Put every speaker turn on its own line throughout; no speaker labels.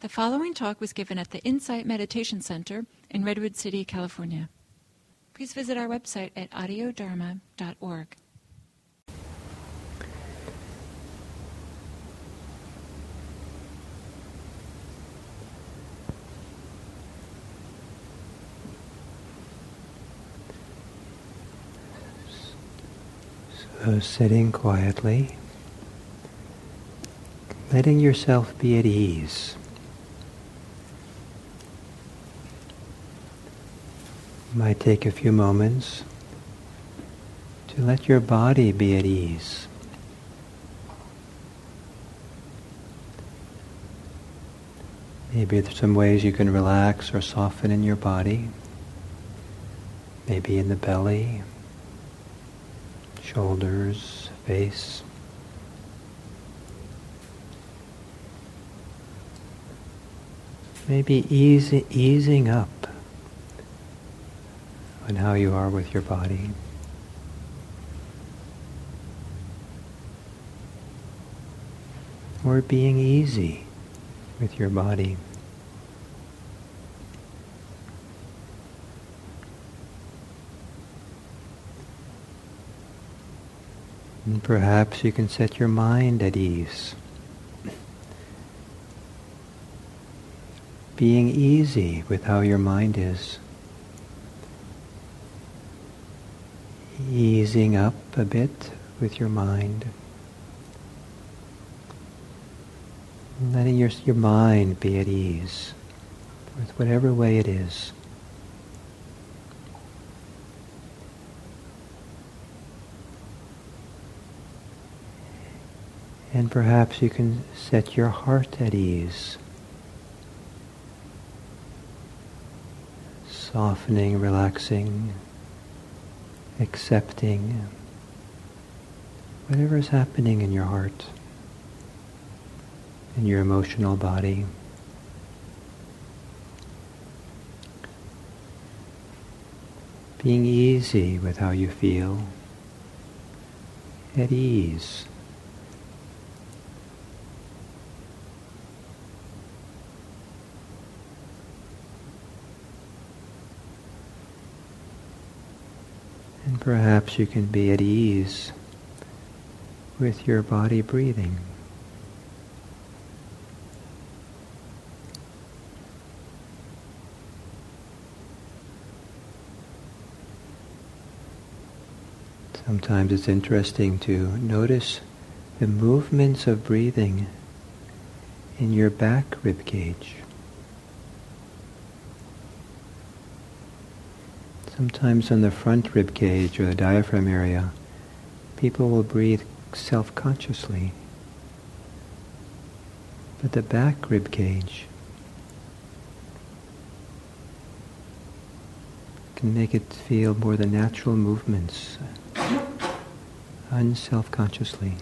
The following talk was given at the Insight Meditation Center in Redwood City, California. Please visit our website at audiodharma.org.
So sitting quietly, letting yourself be at ease. Might take a few moments to let your body be at ease. Maybe there's some ways you can relax or soften in your body. Maybe in the belly, shoulders, face. Maybe easy, easing up and how you are with your body. Or being easy with your body. And perhaps you can set your mind at ease. Being easy with how your mind is. Easing up a bit with your mind. Letting your, your mind be at ease with whatever way it is. And perhaps you can set your heart at ease. Softening, relaxing, accepting whatever is happening in your heart, in your emotional body. Being easy with how you feel, at ease. And perhaps you can be at ease with your body breathing. Sometimes it's interesting to notice the movements of breathing in your back rib cage. Sometimes on the front rib cage or the diaphragm area, people will breathe self-consciously. But the back rib cage can make it feel more the natural movements, unself-consciously.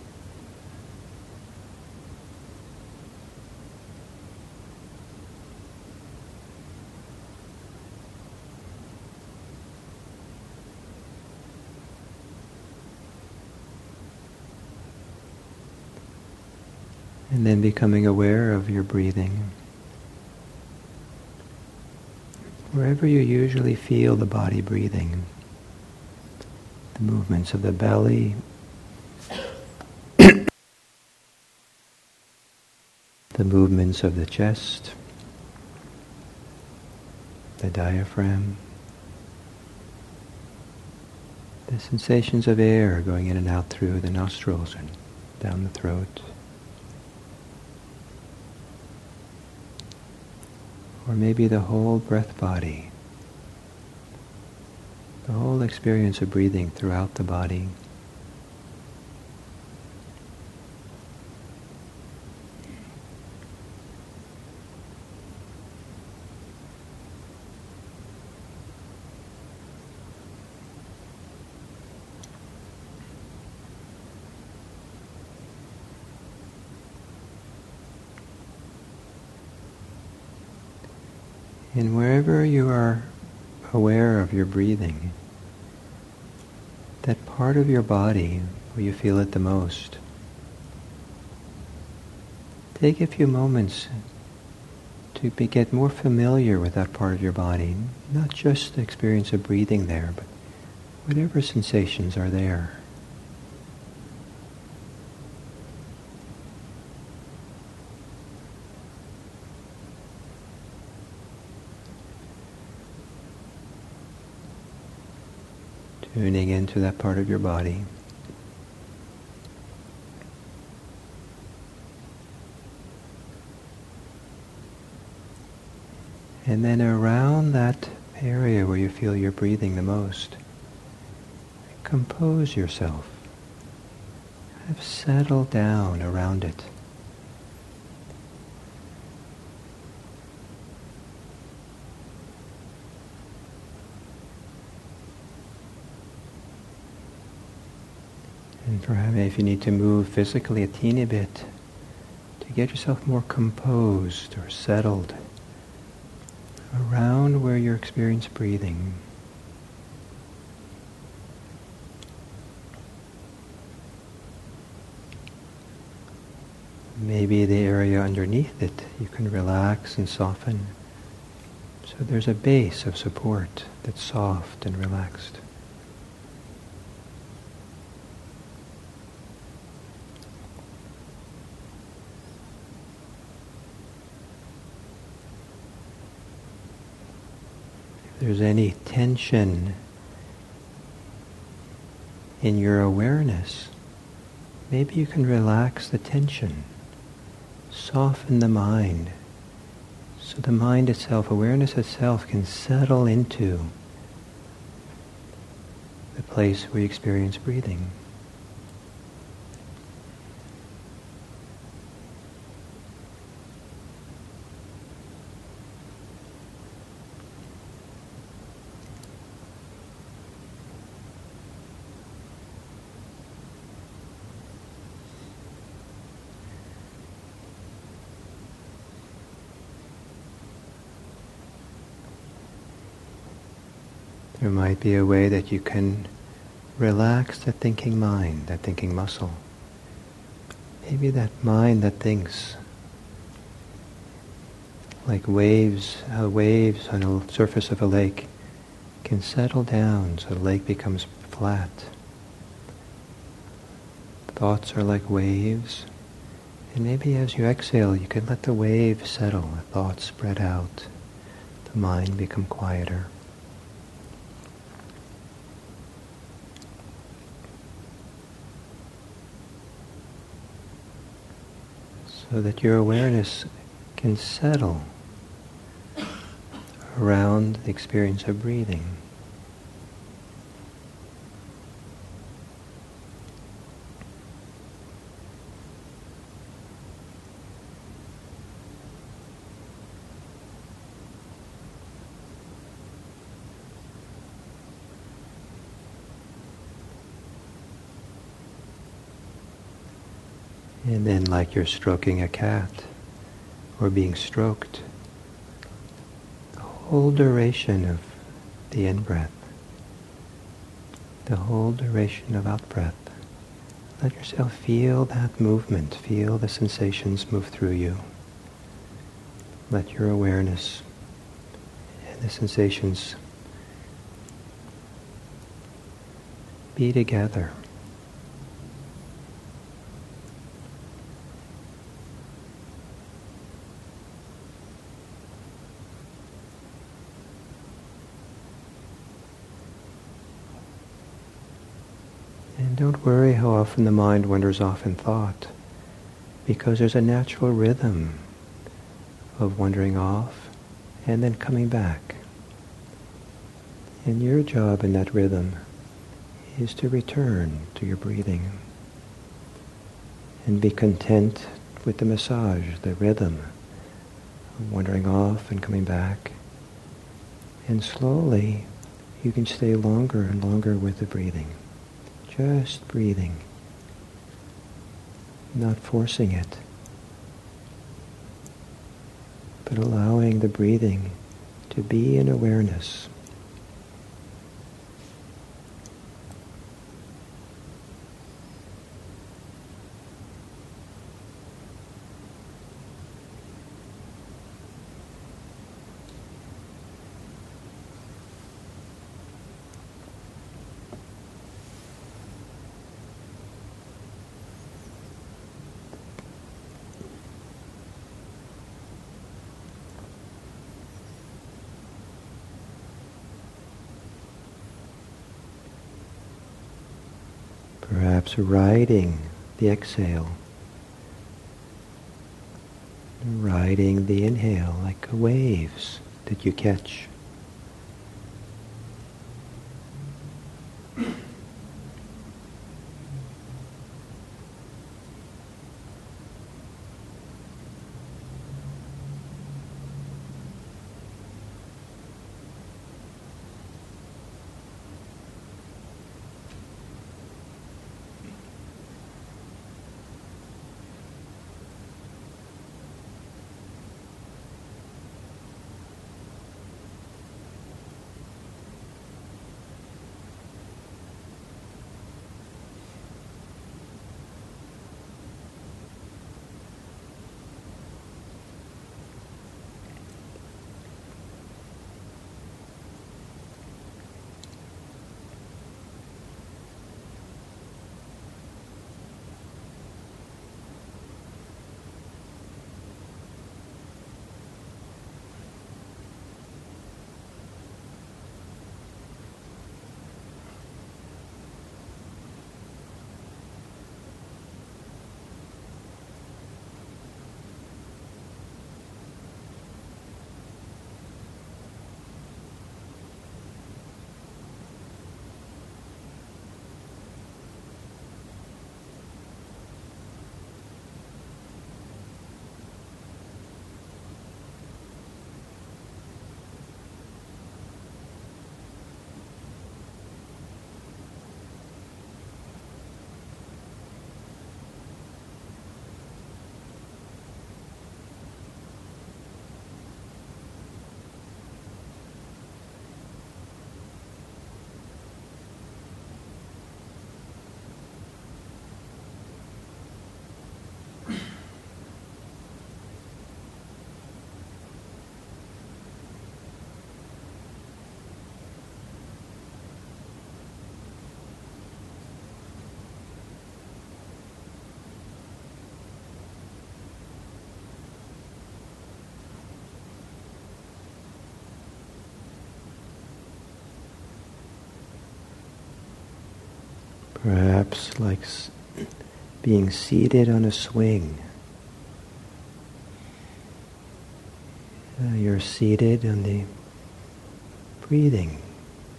Becoming aware of your breathing. Wherever you usually feel the body breathing, the movements of the belly, the movements of the chest, the diaphragm, the sensations of air going in and out through the nostrils and down the throat. Or maybe the whole breath body, the whole experience of breathing throughout the body. And wherever you are aware of your breathing, that part of your body where you feel it the most, take a few moments to be, get more familiar with that part of your body, not just the experience of breathing there, but whatever sensations are there. Tuning into that part of your body. And then around that area where you feel you're breathing the most, compose yourself. Have settled down around it. Perhaps if you need to move physically a teeny bit to get yourself more composed or settled around where you experience breathing. Maybe the area underneath it you can relax and soften. So there's a base of support that's soft and relaxed. There's any tension in your awareness, maybe you can relax the tension, soften the mind, so the mind itself, awareness itself, can settle into the place you experience breathing. There might be a way that you can relax the thinking mind, that thinking muscle. Maybe that mind that thinks like waves, uh, waves on the surface of a lake can settle down so the lake becomes flat. Thoughts are like waves, and maybe as you exhale, you can let the wave settle, the thoughts spread out, the mind become quieter. So that your awareness can settle around the experience of breathing. And then like you're stroking a cat or being stroked, the whole duration of the in-breath, the whole duration of out-breath, let yourself feel that movement, feel the sensations move through you. Let your awareness and the sensations be together. Often the mind wanders off in thought, because there's a natural rhythm of wandering off and then coming back. And your job in that rhythm is to return to your breathing and be content with the massage, the rhythm of wandering off and coming back. And slowly you can stay longer and longer with the breathing. Just breathing, not forcing it, but allowing the breathing to be in awareness. Riding the exhale, riding the inhale like waves that you catch. Perhaps like being seated on a swing. Uh, you're seated on the breathing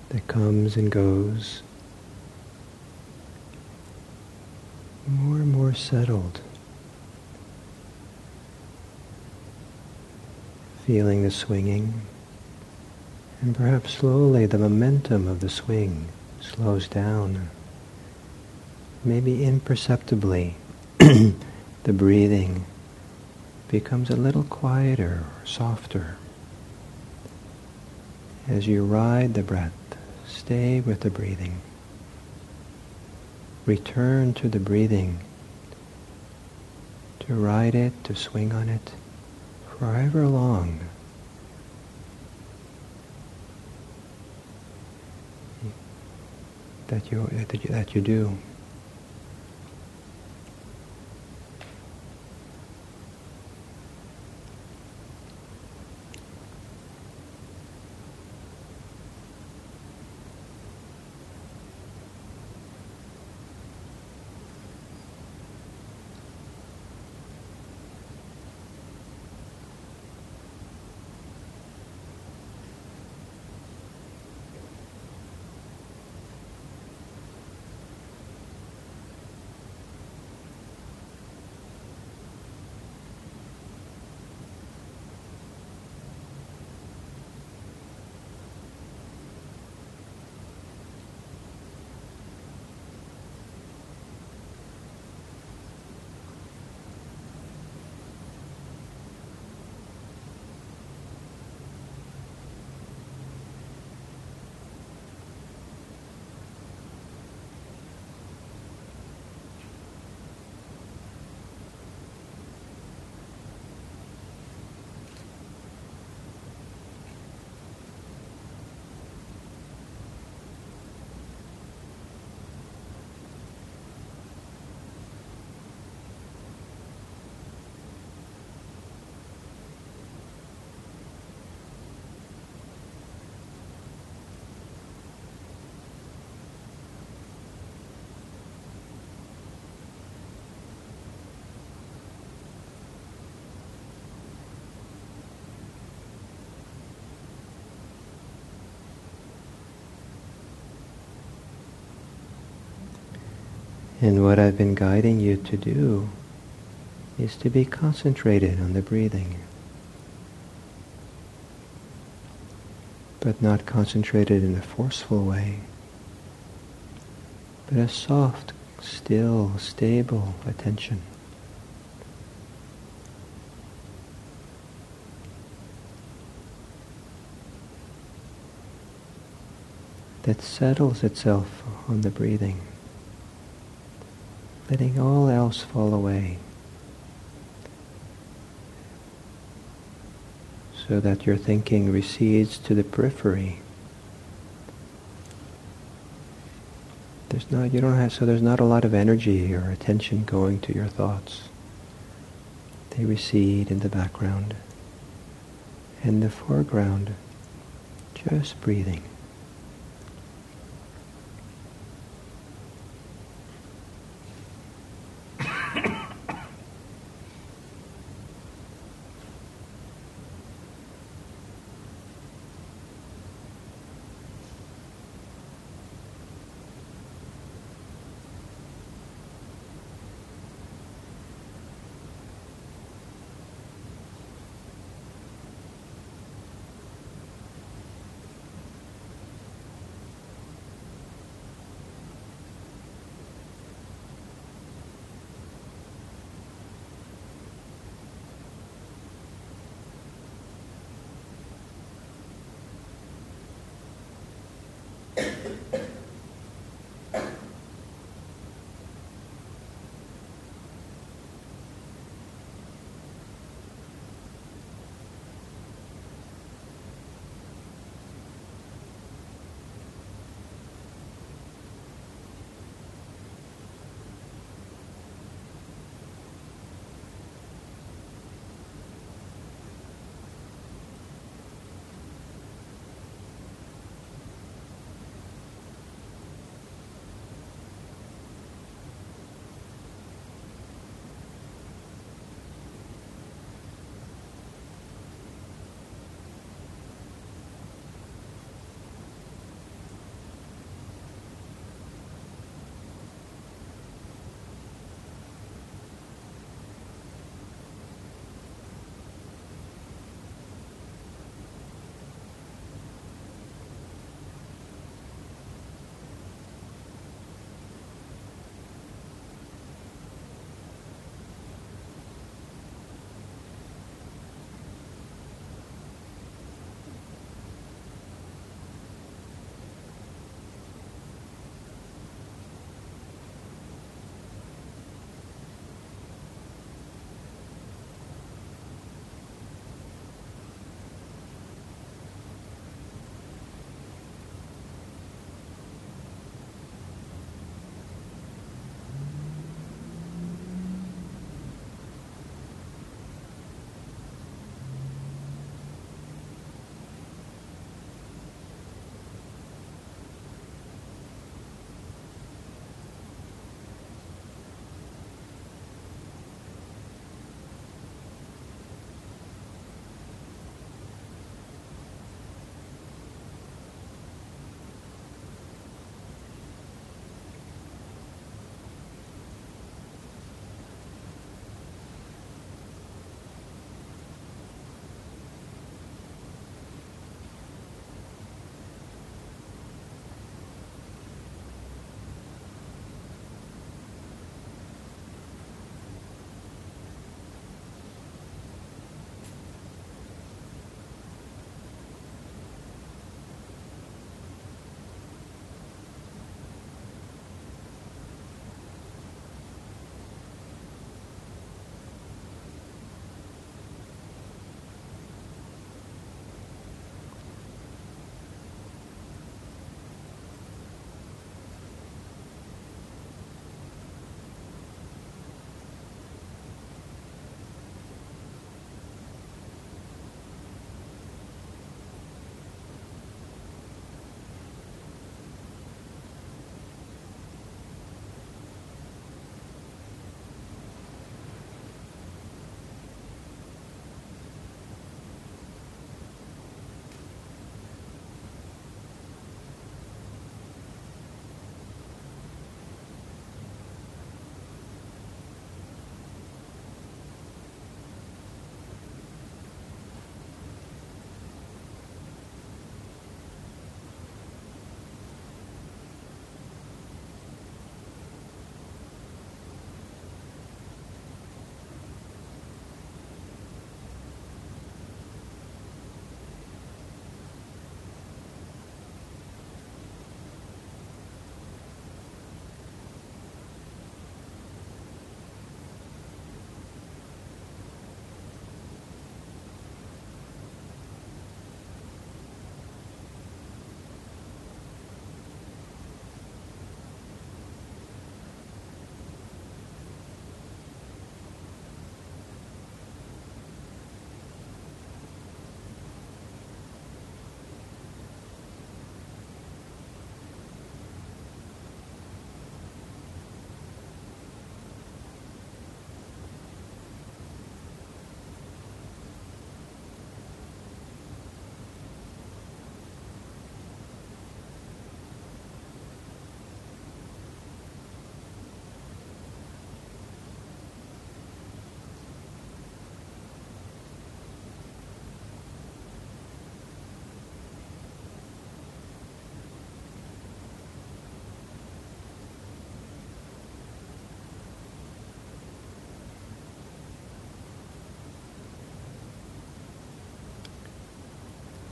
that comes and goes. More and more settled. Feeling the swinging. And perhaps slowly the momentum of the swing slows down maybe imperceptibly, the breathing becomes a little quieter softer. As you ride the breath, stay with the breathing. Return to the breathing, to ride it, to swing on it, forever long that you, that you, that you do. And what I've been guiding you to do is to be concentrated on the breathing. But not concentrated in a forceful way, but a soft, still, stable attention. that settles itself on the breathing, letting all else fall away. So that your thinking recedes to the periphery. There's not, you don't have, so there's not a lot of energy or attention going to your thoughts. They recede in the background. In the foreground, just breathing.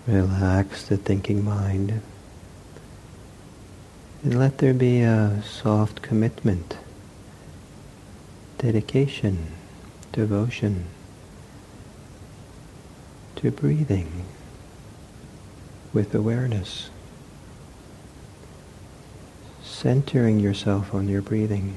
Relax the thinking mind. And let there be a soft commitment, dedication, devotion to breathing with awareness. Centering yourself on your breathing.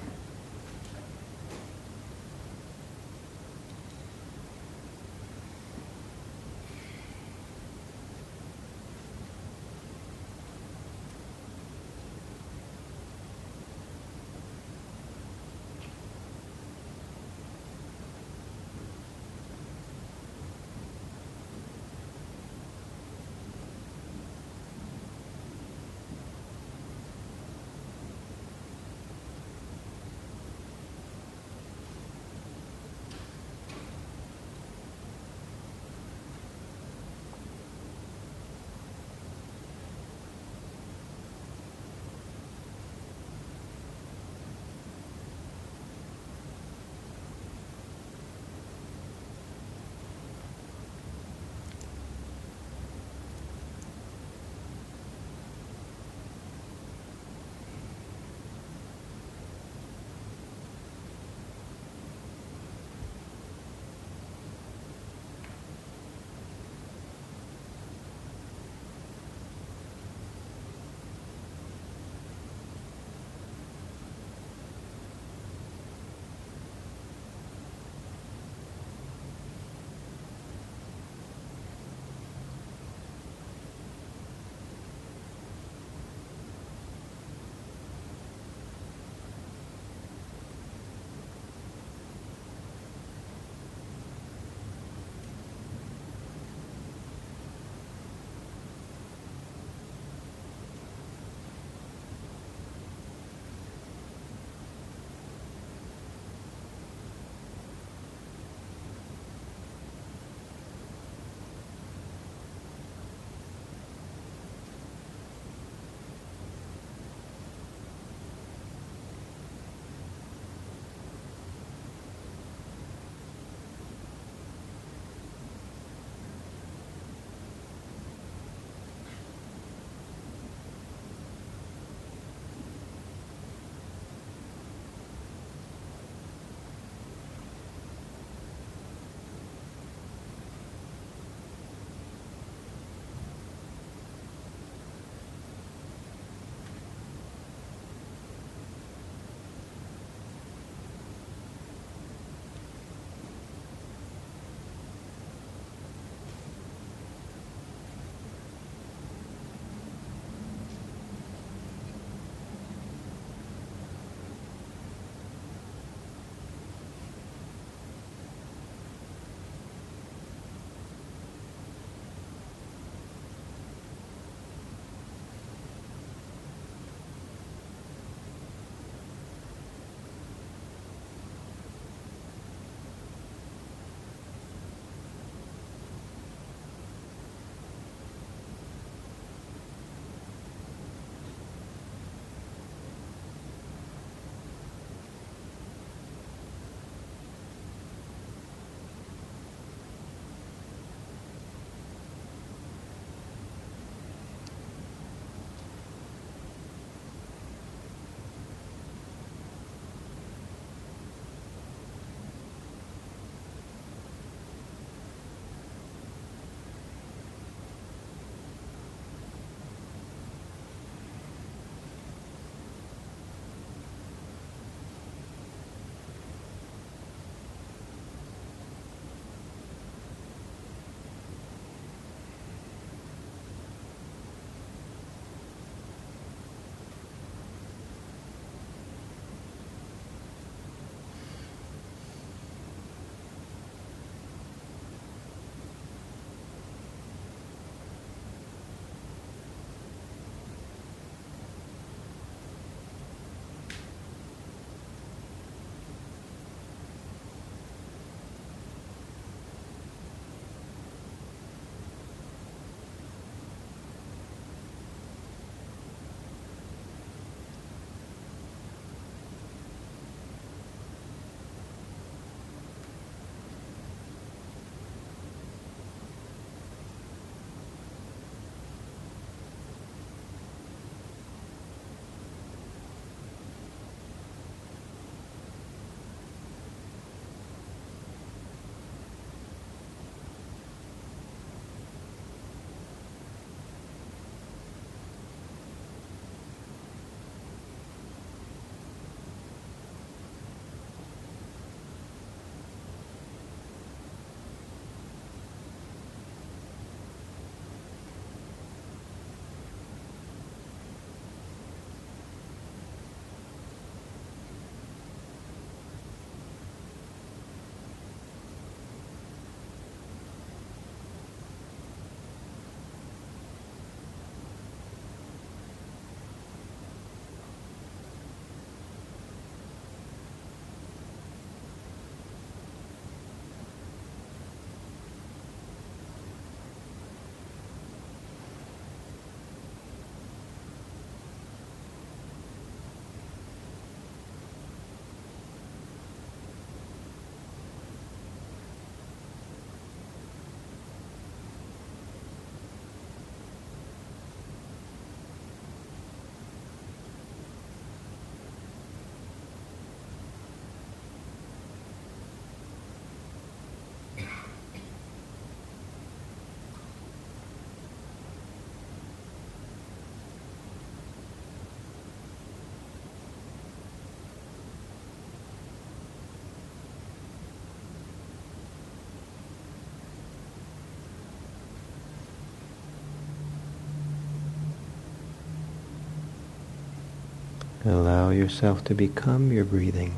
Allow yourself to become your breathing.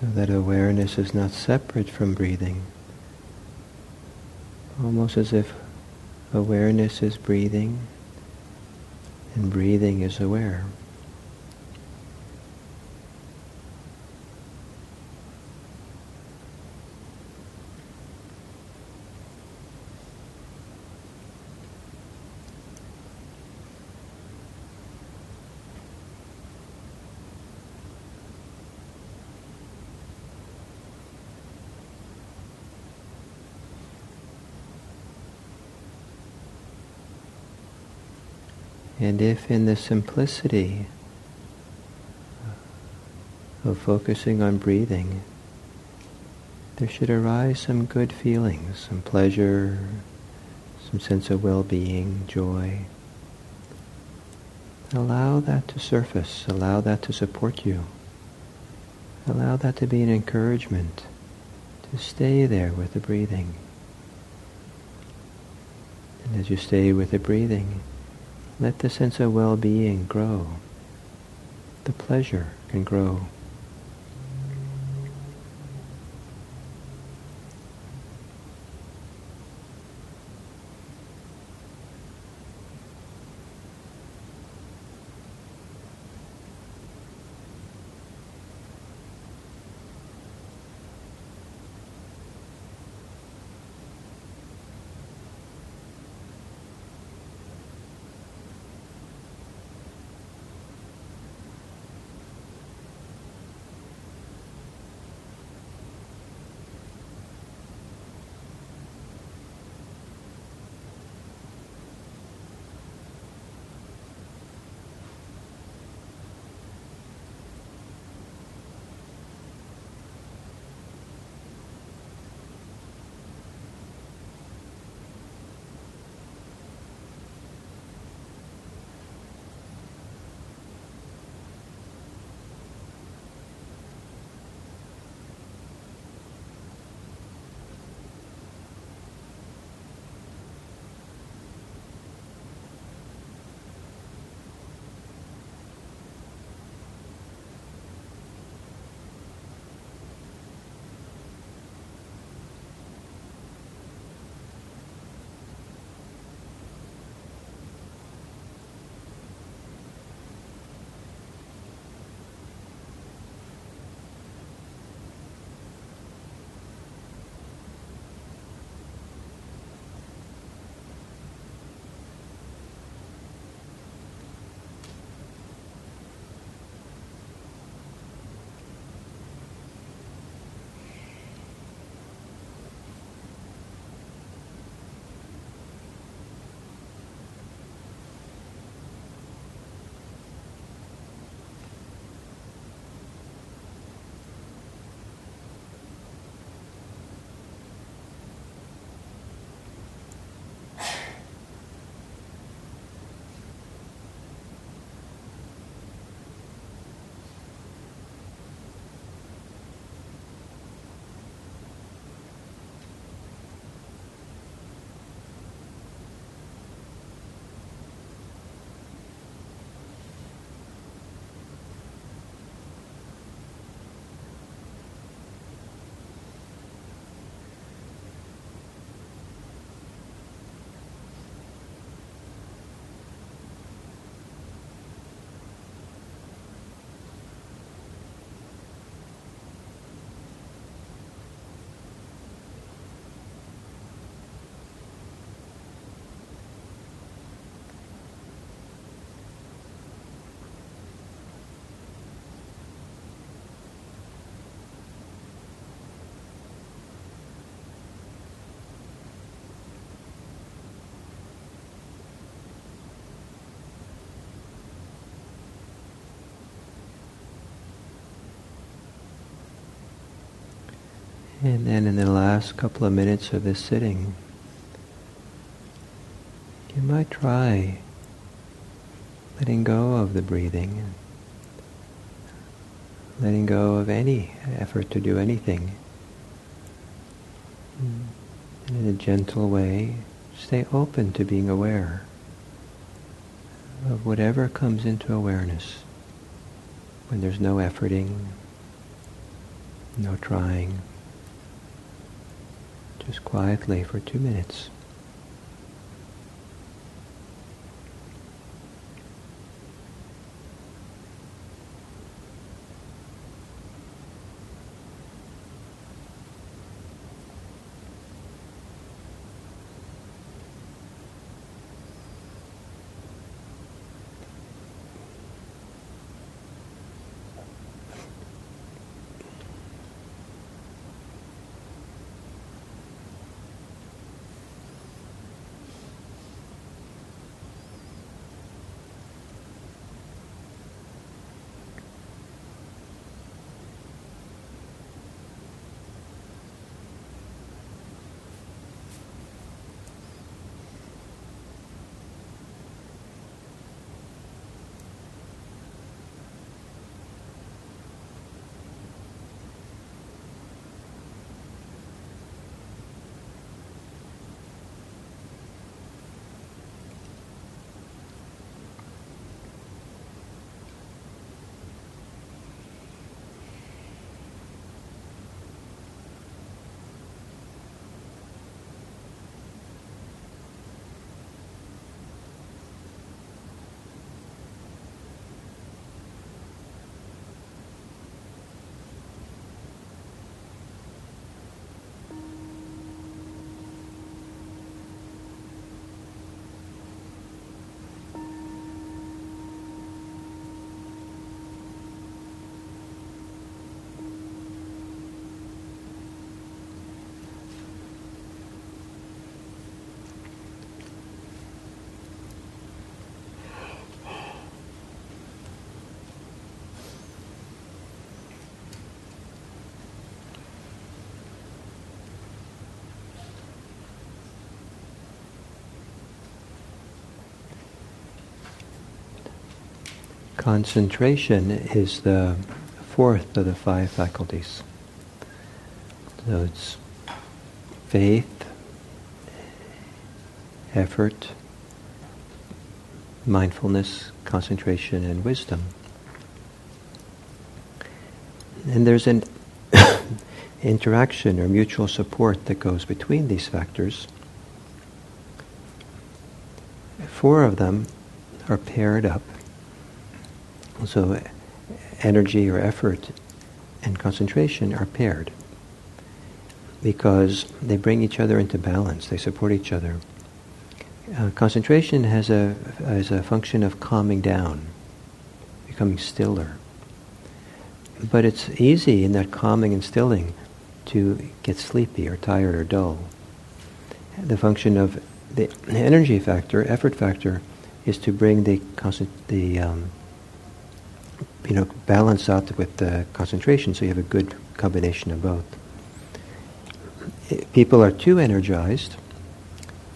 So that awareness is not separate from breathing. Almost as if awareness is breathing and breathing is aware. And if in the simplicity of focusing on breathing, there should arise some good feelings, some pleasure, some sense of well-being, joy. Allow that to surface, allow that to support you. Allow that to be an encouragement to stay there with the breathing. And as you stay with the breathing, let the sense of well-being grow. The pleasure can grow. And then in the last couple of minutes of this sitting, you might try letting go of the breathing, letting go of any effort to do anything. And in a gentle way, stay open to being aware of whatever comes into awareness when there's no efforting, no trying, just quietly for two minutes. Concentration is the fourth of the five faculties. So it's faith, effort, mindfulness, concentration, and wisdom. And there's an interaction or mutual support that goes between these factors. Four of them are paired up so energy or effort and concentration are paired because they bring each other into balance, they support each other. Uh, concentration has a, has a function of calming down, becoming stiller. But it's easy in that calming and stilling to get sleepy or tired or dull. The function of the energy factor, effort factor, is to bring the, the um, you know, balance out with the concentration so you have a good combination of both. If people are too energized,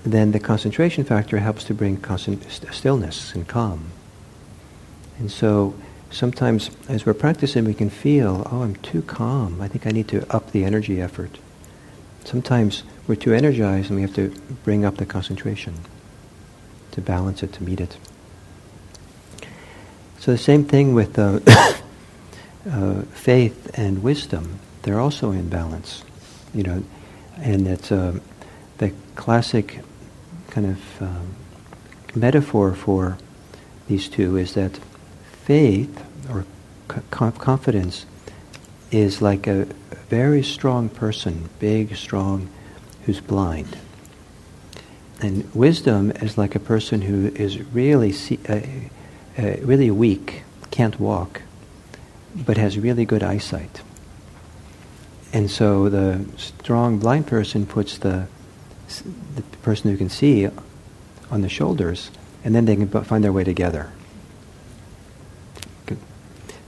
then the concentration factor helps to bring constant stillness and calm. And so sometimes as we're practicing, we can feel, oh, I'm too calm. I think I need to up the energy effort. Sometimes we're too energized and we have to bring up the concentration to balance it, to meet it. So the same thing with uh, uh, faith and wisdom; they're also in balance, you know, and it's uh, the classic kind of um, metaphor for these two is that faith or confidence is like a very strong person, big, strong, who's blind. And wisdom is like a person who is really see, uh, really weak, can't walk, but has really good eyesight. And so the strong blind person puts the, the person who can see on the shoulders, and then they can find their way together.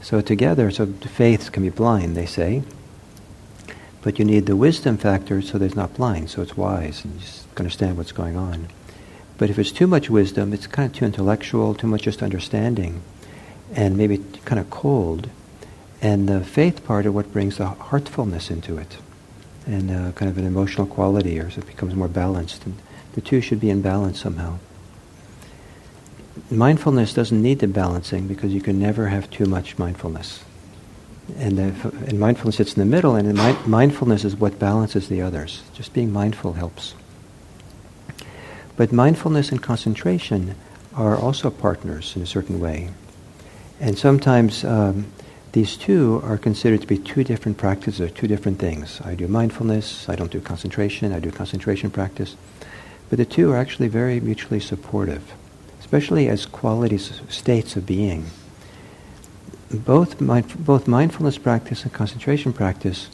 So together, so faith can be blind, they say, but you need the wisdom factor so that it's not blind, so it's wise and you just understand what's going on. But if it's too much wisdom, it's kind of too intellectual, too much just understanding, and maybe kind of cold. And the faith part of what brings the heartfulness into it, and uh, kind of an emotional quality, or so it becomes more balanced. And The two should be in balance somehow. Mindfulness doesn't need the balancing because you can never have too much mindfulness. And, and mindfulness sits in the middle, and mi- mindfulness is what balances the others. Just being mindful helps. But mindfulness and concentration are also partners in a certain way. And sometimes um, these two are considered to be two different practices or two different things. I do mindfulness, I don't do concentration, I do concentration practice. But the two are actually very mutually supportive, especially as qualities, states of being. Both, mind, both mindfulness practice and concentration practice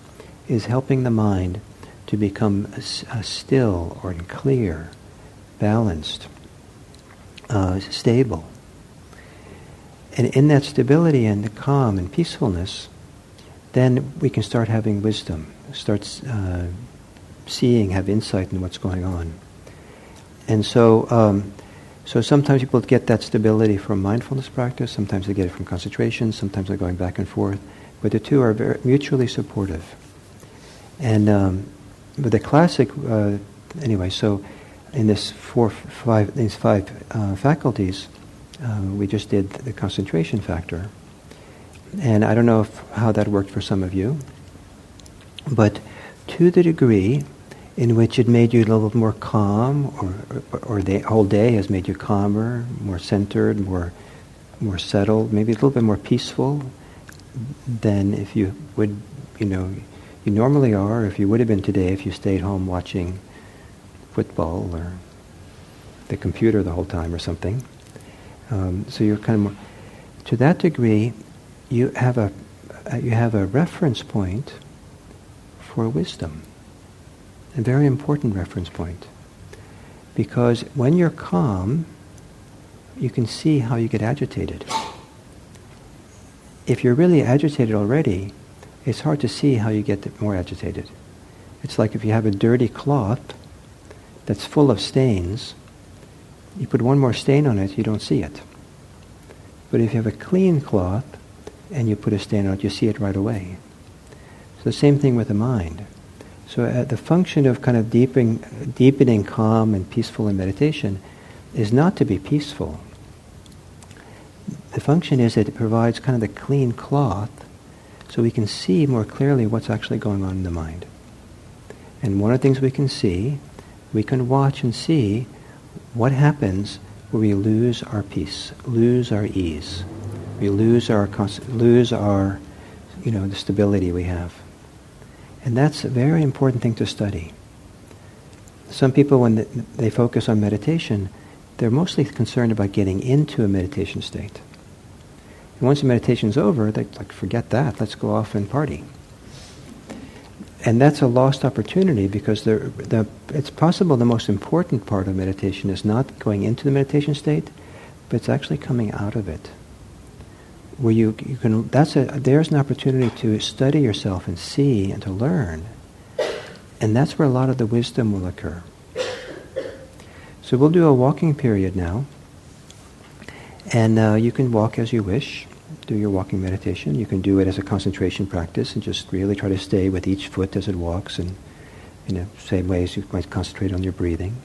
is helping the mind to become still or clear, balanced, uh, stable. And in that stability and the calm and peacefulness, then we can start having wisdom, start uh, seeing, have insight in what's going on. And so, um, so sometimes people get that stability from mindfulness practice, sometimes they get it from concentration, sometimes they're going back and forth. But the two are very mutually supportive. And um, but the classic, uh, anyway, so in this four, five, these five uh, faculties, uh, we just did the concentration factor. And I don't know if, how that worked for some of you, but to the degree in which it made you a little more calm, or, or, or the whole day has made you calmer, more centered, more, more settled, maybe a little bit more peaceful than if you would, you know, you normally are, if you would have been today if you stayed home watching football or the computer the whole time or something. Um, so you're kind of more, to that degree, you have a uh, you have a reference point for wisdom, a very important reference point, because when you're calm, you can see how you get agitated. If you're really agitated already, it's hard to see how you get more agitated. It's like if you have a dirty cloth that's full of stains, you put one more stain on it, you don't see it. But if you have a clean cloth and you put a stain on it, you see it right away. So the same thing with the mind. So uh, the function of kind of deepening, deepening calm and peaceful in meditation is not to be peaceful. The function is that it provides kind of the clean cloth so we can see more clearly what's actually going on in the mind. And one of the things we can see, we can watch and see what happens when we lose our peace, lose our ease, we lose our lose our, you know, the stability we have, and that's a very important thing to study. Some people, when they focus on meditation, they're mostly concerned about getting into a meditation state. And once the meditation's over, they like forget that. Let's go off and party and that's a lost opportunity because the, the, it's possible the most important part of meditation is not going into the meditation state, but it's actually coming out of it. Where you, you can, that's a, there's an opportunity to study yourself and see and to learn. And that's where a lot of the wisdom will occur. So we'll do a walking period now. And uh, you can walk as you wish do your walking meditation. You can do it as a concentration practice and just really try to stay with each foot as it walks and in the same way as you might concentrate on your breathing.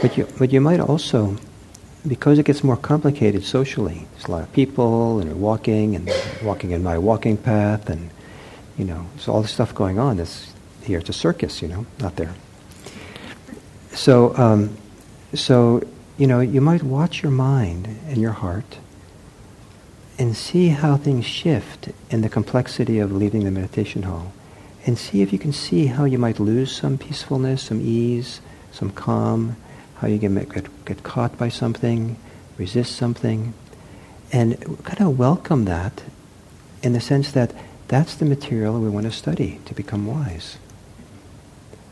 But you, but you might also, because it gets more complicated socially, there's a lot of people and walking and walking in my walking path and, you know, there's all this stuff going on. This, here it's a circus, you know, not there. So, um, so, you know, you might watch your mind and your heart and see how things shift in the complexity of leaving the meditation hall. And see if you can see how you might lose some peacefulness, some ease, some calm, how you can get, get caught by something, resist something, and kind of welcome that in the sense that that's the material we want to study to become wise.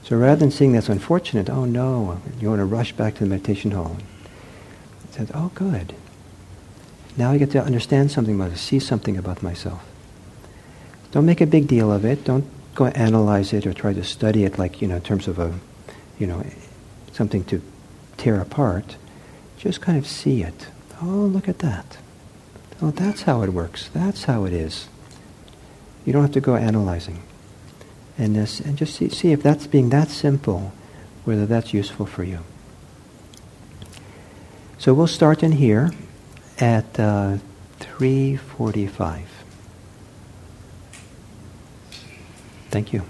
So rather than seeing that's unfortunate, oh no, you want to rush back to the meditation hall. It says, oh good, now I get to understand something about it, see something about myself. Don't make a big deal of it. Don't go analyze it or try to study it like, you know, in terms of a, you know, something to tear apart. Just kind of see it. Oh, look at that. Oh, that's how it works. That's how it is. You don't have to go analyzing. And, this, and just see, see if that's being that simple, whether that's useful for you. So we'll start in here at uh, 345. Thank you.